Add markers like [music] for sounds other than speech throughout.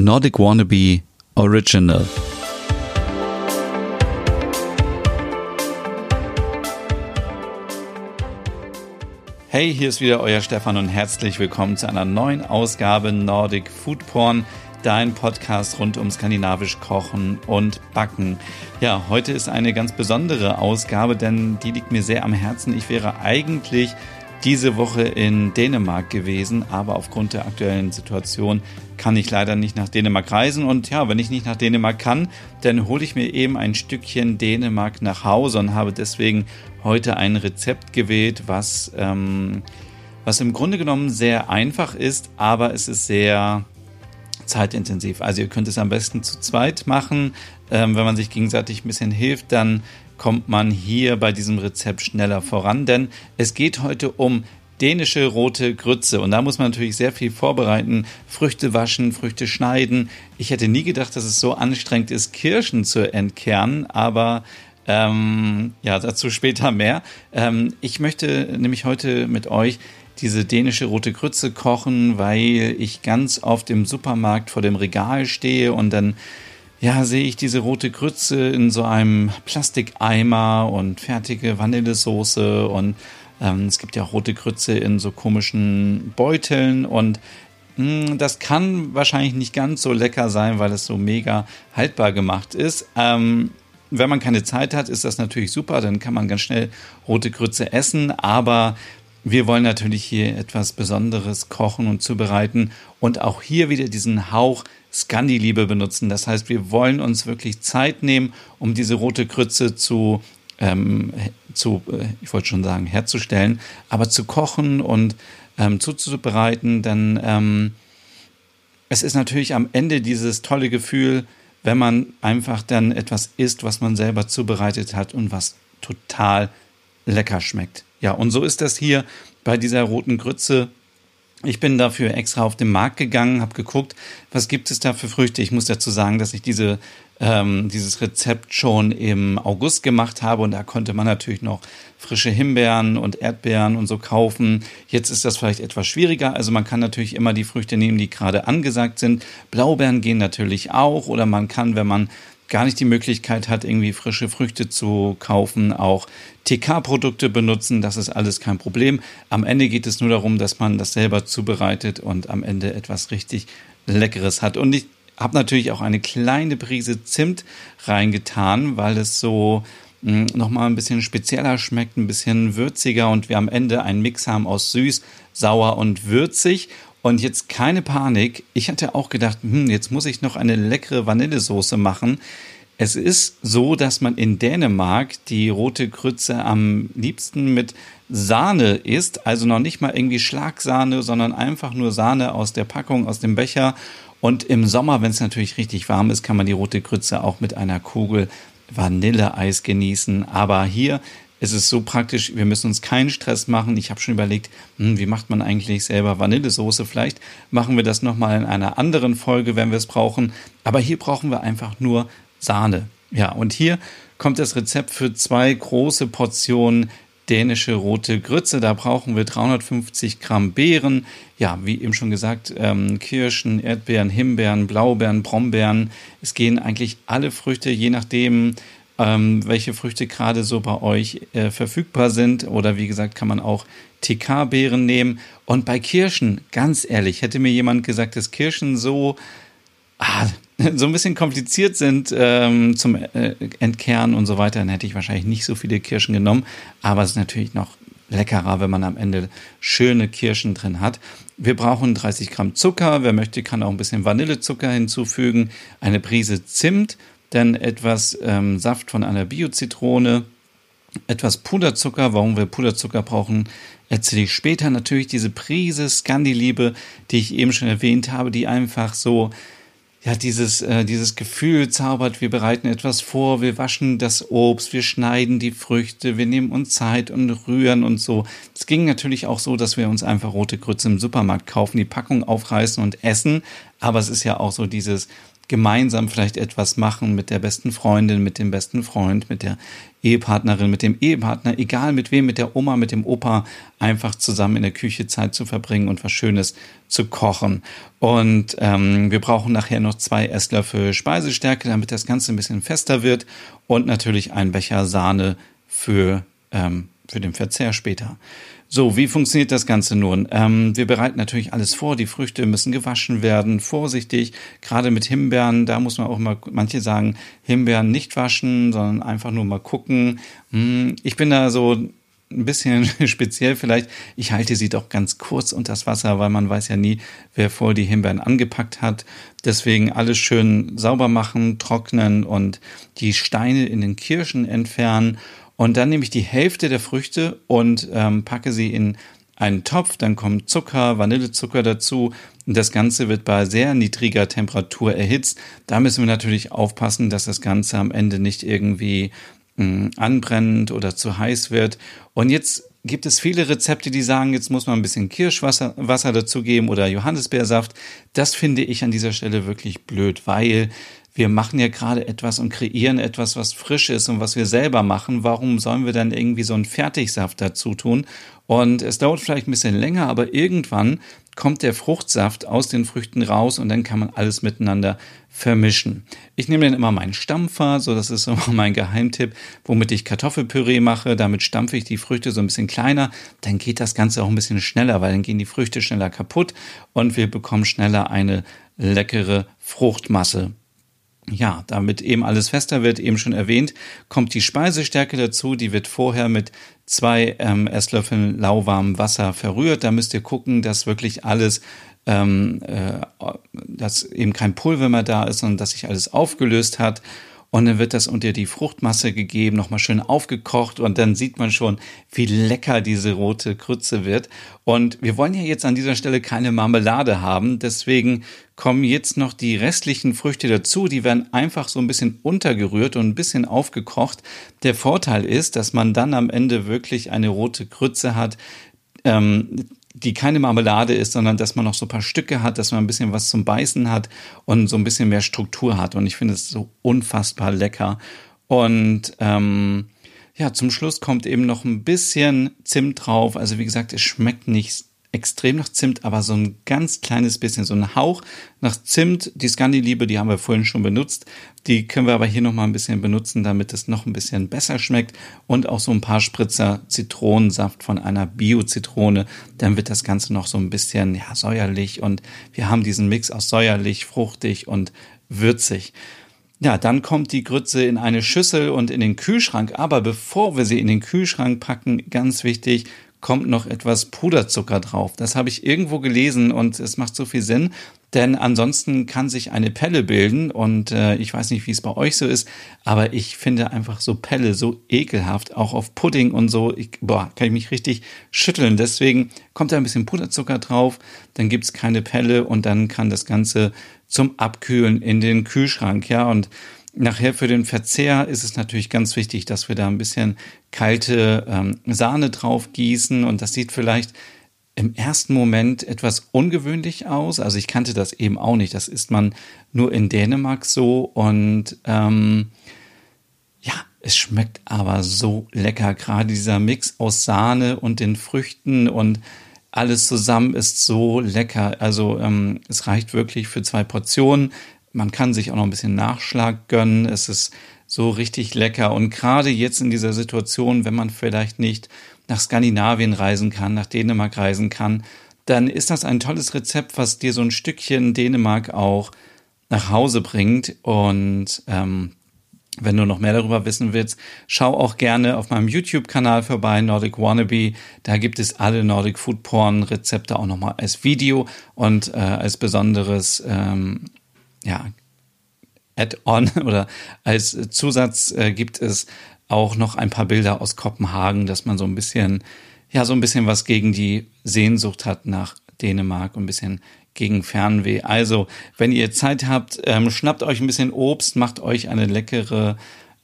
Nordic Wannabe Original. Hey, hier ist wieder euer Stefan und herzlich willkommen zu einer neuen Ausgabe Nordic Food Porn, dein Podcast rund um skandinavisch Kochen und Backen. Ja, heute ist eine ganz besondere Ausgabe, denn die liegt mir sehr am Herzen. Ich wäre eigentlich diese Woche in Dänemark gewesen, aber aufgrund der aktuellen Situation kann ich leider nicht nach Dänemark reisen. Und ja, wenn ich nicht nach Dänemark kann, dann hole ich mir eben ein Stückchen Dänemark nach Hause und habe deswegen heute ein Rezept gewählt, was, ähm, was im Grunde genommen sehr einfach ist, aber es ist sehr zeitintensiv. Also ihr könnt es am besten zu zweit machen. Ähm, wenn man sich gegenseitig ein bisschen hilft, dann kommt man hier bei diesem Rezept schneller voran, denn es geht heute um dänische rote Grütze. Und da muss man natürlich sehr viel vorbereiten. Früchte waschen, Früchte schneiden. Ich hätte nie gedacht, dass es so anstrengend ist, Kirschen zu entkernen, aber ähm, ja, dazu später mehr. Ähm, ich möchte nämlich heute mit euch diese dänische rote Grütze kochen, weil ich ganz oft im Supermarkt vor dem Regal stehe und dann ja, sehe ich diese rote Grütze in so einem Plastikeimer und fertige Vanillesoße und ähm, es gibt ja auch rote Grütze in so komischen Beuteln und hm, das kann wahrscheinlich nicht ganz so lecker sein, weil es so mega haltbar gemacht ist. Ähm, wenn man keine Zeit hat, ist das natürlich super, dann kann man ganz schnell rote Grütze essen, aber wir wollen natürlich hier etwas Besonderes kochen und zubereiten und auch hier wieder diesen Hauch Scandi-Liebe benutzen. Das heißt, wir wollen uns wirklich Zeit nehmen, um diese rote Grütze zu, ähm, zu äh, ich wollte schon sagen, herzustellen, aber zu kochen und ähm, zuzubereiten, denn ähm, es ist natürlich am Ende dieses tolle Gefühl, wenn man einfach dann etwas isst, was man selber zubereitet hat und was total lecker schmeckt. Ja, und so ist das hier bei dieser roten Grütze. Ich bin dafür extra auf den Markt gegangen, habe geguckt, was gibt es da für Früchte. Ich muss dazu sagen, dass ich diese, ähm, dieses Rezept schon im August gemacht habe und da konnte man natürlich noch frische Himbeeren und Erdbeeren und so kaufen. Jetzt ist das vielleicht etwas schwieriger. Also man kann natürlich immer die Früchte nehmen, die gerade angesagt sind. Blaubeeren gehen natürlich auch oder man kann, wenn man gar nicht die Möglichkeit hat, irgendwie frische Früchte zu kaufen, auch TK-Produkte benutzen, das ist alles kein Problem. Am Ende geht es nur darum, dass man das selber zubereitet und am Ende etwas richtig Leckeres hat. Und ich habe natürlich auch eine kleine Prise Zimt reingetan, weil es so hm, nochmal ein bisschen spezieller schmeckt, ein bisschen würziger und wir am Ende einen Mix haben aus süß, sauer und würzig. Und jetzt keine Panik. Ich hatte auch gedacht, hm, jetzt muss ich noch eine leckere Vanillesoße machen. Es ist so, dass man in Dänemark die rote Grütze am liebsten mit Sahne isst. Also noch nicht mal irgendwie Schlagsahne, sondern einfach nur Sahne aus der Packung, aus dem Becher. Und im Sommer, wenn es natürlich richtig warm ist, kann man die rote Grütze auch mit einer Kugel Vanilleeis genießen. Aber hier es ist so praktisch, wir müssen uns keinen Stress machen. Ich habe schon überlegt, hm, wie macht man eigentlich selber Vanillesoße? Vielleicht machen wir das nochmal in einer anderen Folge, wenn wir es brauchen. Aber hier brauchen wir einfach nur Sahne. Ja, und hier kommt das Rezept für zwei große Portionen dänische rote Grütze. Da brauchen wir 350 Gramm Beeren. Ja, wie eben schon gesagt, ähm, Kirschen, Erdbeeren, Himbeeren, Blaubeeren, Brombeeren. Es gehen eigentlich alle Früchte, je nachdem, ähm, welche Früchte gerade so bei euch äh, verfügbar sind. Oder wie gesagt, kann man auch TK-Beeren nehmen. Und bei Kirschen, ganz ehrlich, hätte mir jemand gesagt, dass Kirschen so, ah, [laughs] so ein bisschen kompliziert sind ähm, zum äh, Entkernen und so weiter, dann hätte ich wahrscheinlich nicht so viele Kirschen genommen. Aber es ist natürlich noch leckerer, wenn man am Ende schöne Kirschen drin hat. Wir brauchen 30 Gramm Zucker. Wer möchte, kann auch ein bisschen Vanillezucker hinzufügen. Eine Prise Zimt dann etwas ähm, Saft von einer Bio-Zitrone, etwas Puderzucker. Warum wir Puderzucker brauchen, erzähle ich später. Natürlich diese Prise Scandi-Liebe, die ich eben schon erwähnt habe, die einfach so ja, dieses, äh, dieses Gefühl zaubert, wir bereiten etwas vor, wir waschen das Obst, wir schneiden die Früchte, wir nehmen uns Zeit und rühren und so. Es ging natürlich auch so, dass wir uns einfach rote Grütze im Supermarkt kaufen, die Packung aufreißen und essen. Aber es ist ja auch so dieses gemeinsam vielleicht etwas machen mit der besten Freundin, mit dem besten Freund, mit der Ehepartnerin, mit dem Ehepartner, egal mit wem, mit der Oma, mit dem Opa, einfach zusammen in der Küche Zeit zu verbringen und was Schönes zu kochen. Und ähm, wir brauchen nachher noch zwei Esslöffel Speisestärke, damit das Ganze ein bisschen fester wird und natürlich ein Becher Sahne für, ähm, für den Verzehr später. So, wie funktioniert das Ganze nun? Ähm, wir bereiten natürlich alles vor. Die Früchte müssen gewaschen werden, vorsichtig. Gerade mit Himbeeren, da muss man auch mal, manche sagen, Himbeeren nicht waschen, sondern einfach nur mal gucken. Hm, ich bin da so ein bisschen [laughs] speziell vielleicht. Ich halte sie doch ganz kurz unter das Wasser, weil man weiß ja nie, wer vor die Himbeeren angepackt hat. Deswegen alles schön sauber machen, trocknen und die Steine in den Kirschen entfernen und dann nehme ich die Hälfte der Früchte und ähm, packe sie in einen Topf. Dann kommt Zucker, Vanillezucker dazu. Und das Ganze wird bei sehr niedriger Temperatur erhitzt. Da müssen wir natürlich aufpassen, dass das Ganze am Ende nicht irgendwie mh, hm, anbrennend oder zu heiß wird. Und jetzt gibt es viele Rezepte, die sagen, jetzt muss man ein bisschen Kirschwasser Wasser dazugeben oder Johannisbeersaft. Das finde ich an dieser Stelle wirklich blöd, weil wir machen ja gerade etwas und kreieren etwas, was frisch ist und was wir selber machen. Warum sollen wir dann irgendwie so einen Fertigsaft dazu tun? Und es dauert vielleicht ein bisschen länger, aber irgendwann kommt der Fruchtsaft aus den Früchten raus und dann kann man alles miteinander vermischen. Ich nehme dann immer meinen Stampfer, so das ist [laughs] immer mein Geheimtipp, womit ich Kartoffelpüree mache. Damit stampfe ich die Früchte so ein bisschen kleiner. Dann geht das Ganze auch ein bisschen schneller, weil dann gehen die Früchte schneller kaputt und wir bekommen schneller eine leckere Fruchtmasse. Ja, damit eben alles fester wird, eben schon erwähnt, kommt die Speisestärke dazu. Die wird vorher mit zwei ähm, Esslöffeln lauwarmem Wasser verrührt. Da müsst ihr gucken, dass wirklich alles, ähm, äh, dass eben kein Pulver mehr da ist, sondern dass sich alles aufgelöst hat. Und dann wird das unter die Fruchtmasse gegeben, nochmal schön aufgekocht und dann sieht man schon, wie lecker diese rote Krütze wird. Und wir wollen ja jetzt an dieser Stelle keine Marmelade haben, deswegen kommen jetzt noch die restlichen Früchte dazu. Die werden einfach so ein bisschen untergerührt und ein bisschen aufgekocht. Der Vorteil ist, dass man dann am Ende wirklich eine rote Krütze hat, ähm, die keine Marmelade ist, sondern dass man noch so ein paar Stücke hat, dass man ein bisschen was zum Beißen hat und so ein bisschen mehr Struktur hat. Und ich finde es so unfassbar lecker. Und ähm, ja, zum Schluss kommt eben noch ein bisschen Zimt drauf. Also wie gesagt, es schmeckt nicht extrem nach Zimt, aber so ein ganz kleines bisschen, so ein Hauch nach Zimt. Die Scandi-Liebe, die haben wir vorhin schon benutzt. Die können wir aber hier nochmal ein bisschen benutzen, damit es noch ein bisschen besser schmeckt. Und auch so ein paar Spritzer Zitronensaft von einer Bio-Zitrone. Dann wird das Ganze noch so ein bisschen, ja, säuerlich. Und wir haben diesen Mix aus säuerlich, fruchtig und würzig. Ja, dann kommt die Grütze in eine Schüssel und in den Kühlschrank. Aber bevor wir sie in den Kühlschrank packen, ganz wichtig, kommt noch etwas Puderzucker drauf. Das habe ich irgendwo gelesen und es macht so viel Sinn, denn ansonsten kann sich eine Pelle bilden und äh, ich weiß nicht, wie es bei euch so ist, aber ich finde einfach so Pelle so ekelhaft, auch auf Pudding und so, ich, boah, kann ich mich richtig schütteln. Deswegen kommt da ein bisschen Puderzucker drauf, dann gibt's keine Pelle und dann kann das Ganze zum Abkühlen in den Kühlschrank, ja, und Nachher für den Verzehr ist es natürlich ganz wichtig, dass wir da ein bisschen kalte ähm, Sahne drauf gießen und das sieht vielleicht im ersten Moment etwas ungewöhnlich aus. Also ich kannte das eben auch nicht. Das ist man nur in Dänemark so und ähm, ja, es schmeckt aber so lecker. Gerade dieser Mix aus Sahne und den Früchten und alles zusammen ist so lecker. Also ähm, es reicht wirklich für zwei Portionen. Man kann sich auch noch ein bisschen Nachschlag gönnen. Es ist so richtig lecker. Und gerade jetzt in dieser Situation, wenn man vielleicht nicht nach Skandinavien reisen kann, nach Dänemark reisen kann, dann ist das ein tolles Rezept, was dir so ein Stückchen Dänemark auch nach Hause bringt. Und ähm, wenn du noch mehr darüber wissen willst, schau auch gerne auf meinem YouTube-Kanal vorbei, Nordic Wannabe. Da gibt es alle Nordic Food Porn Rezepte auch nochmal als Video und äh, als besonderes ähm, ja, Add-on [laughs] oder als Zusatz äh, gibt es auch noch ein paar Bilder aus Kopenhagen, dass man so ein bisschen, ja, so ein bisschen was gegen die Sehnsucht hat nach Dänemark und ein bisschen gegen Fernweh. Also, wenn ihr Zeit habt, ähm, schnappt euch ein bisschen Obst, macht euch eine leckere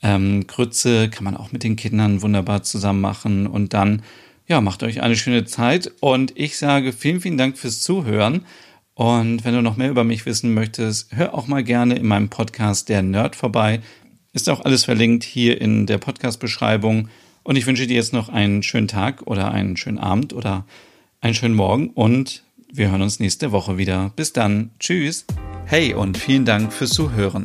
ähm, Grütze, kann man auch mit den Kindern wunderbar zusammen machen und dann, ja, macht euch eine schöne Zeit und ich sage vielen, vielen Dank fürs Zuhören Und wenn du noch mehr über mich wissen möchtest, hör auch mal gerne in meinem Podcast Der Nerd vorbei. Ist auch alles verlinkt hier in der Podcast-Beschreibung. Und ich wünsche dir jetzt noch einen schönen Tag oder einen schönen Abend oder einen schönen Morgen und wir hören uns nächste Woche wieder. Bis dann. Tschüss. Hey und vielen Dank fürs Zuhören.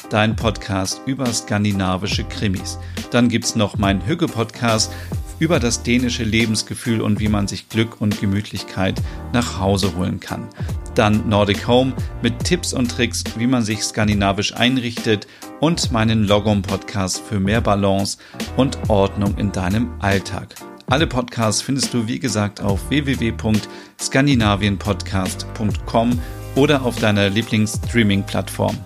dein Podcast über skandinavische Krimis. Dann gibt's noch meinen Hügge-Podcast über das dänische Lebensgefühl und wie man sich Glück und Gemütlichkeit nach Hause holen kann. Dann Nordic Home mit Tipps und Tricks, wie man sich skandinavisch einrichtet und meinen Logom-Podcast für mehr Balance und Ordnung in deinem Alltag. Alle Podcasts findest du, wie gesagt, auf www.skandinavienpodcast.com oder auf deiner Lieblingsstreaming-Plattform.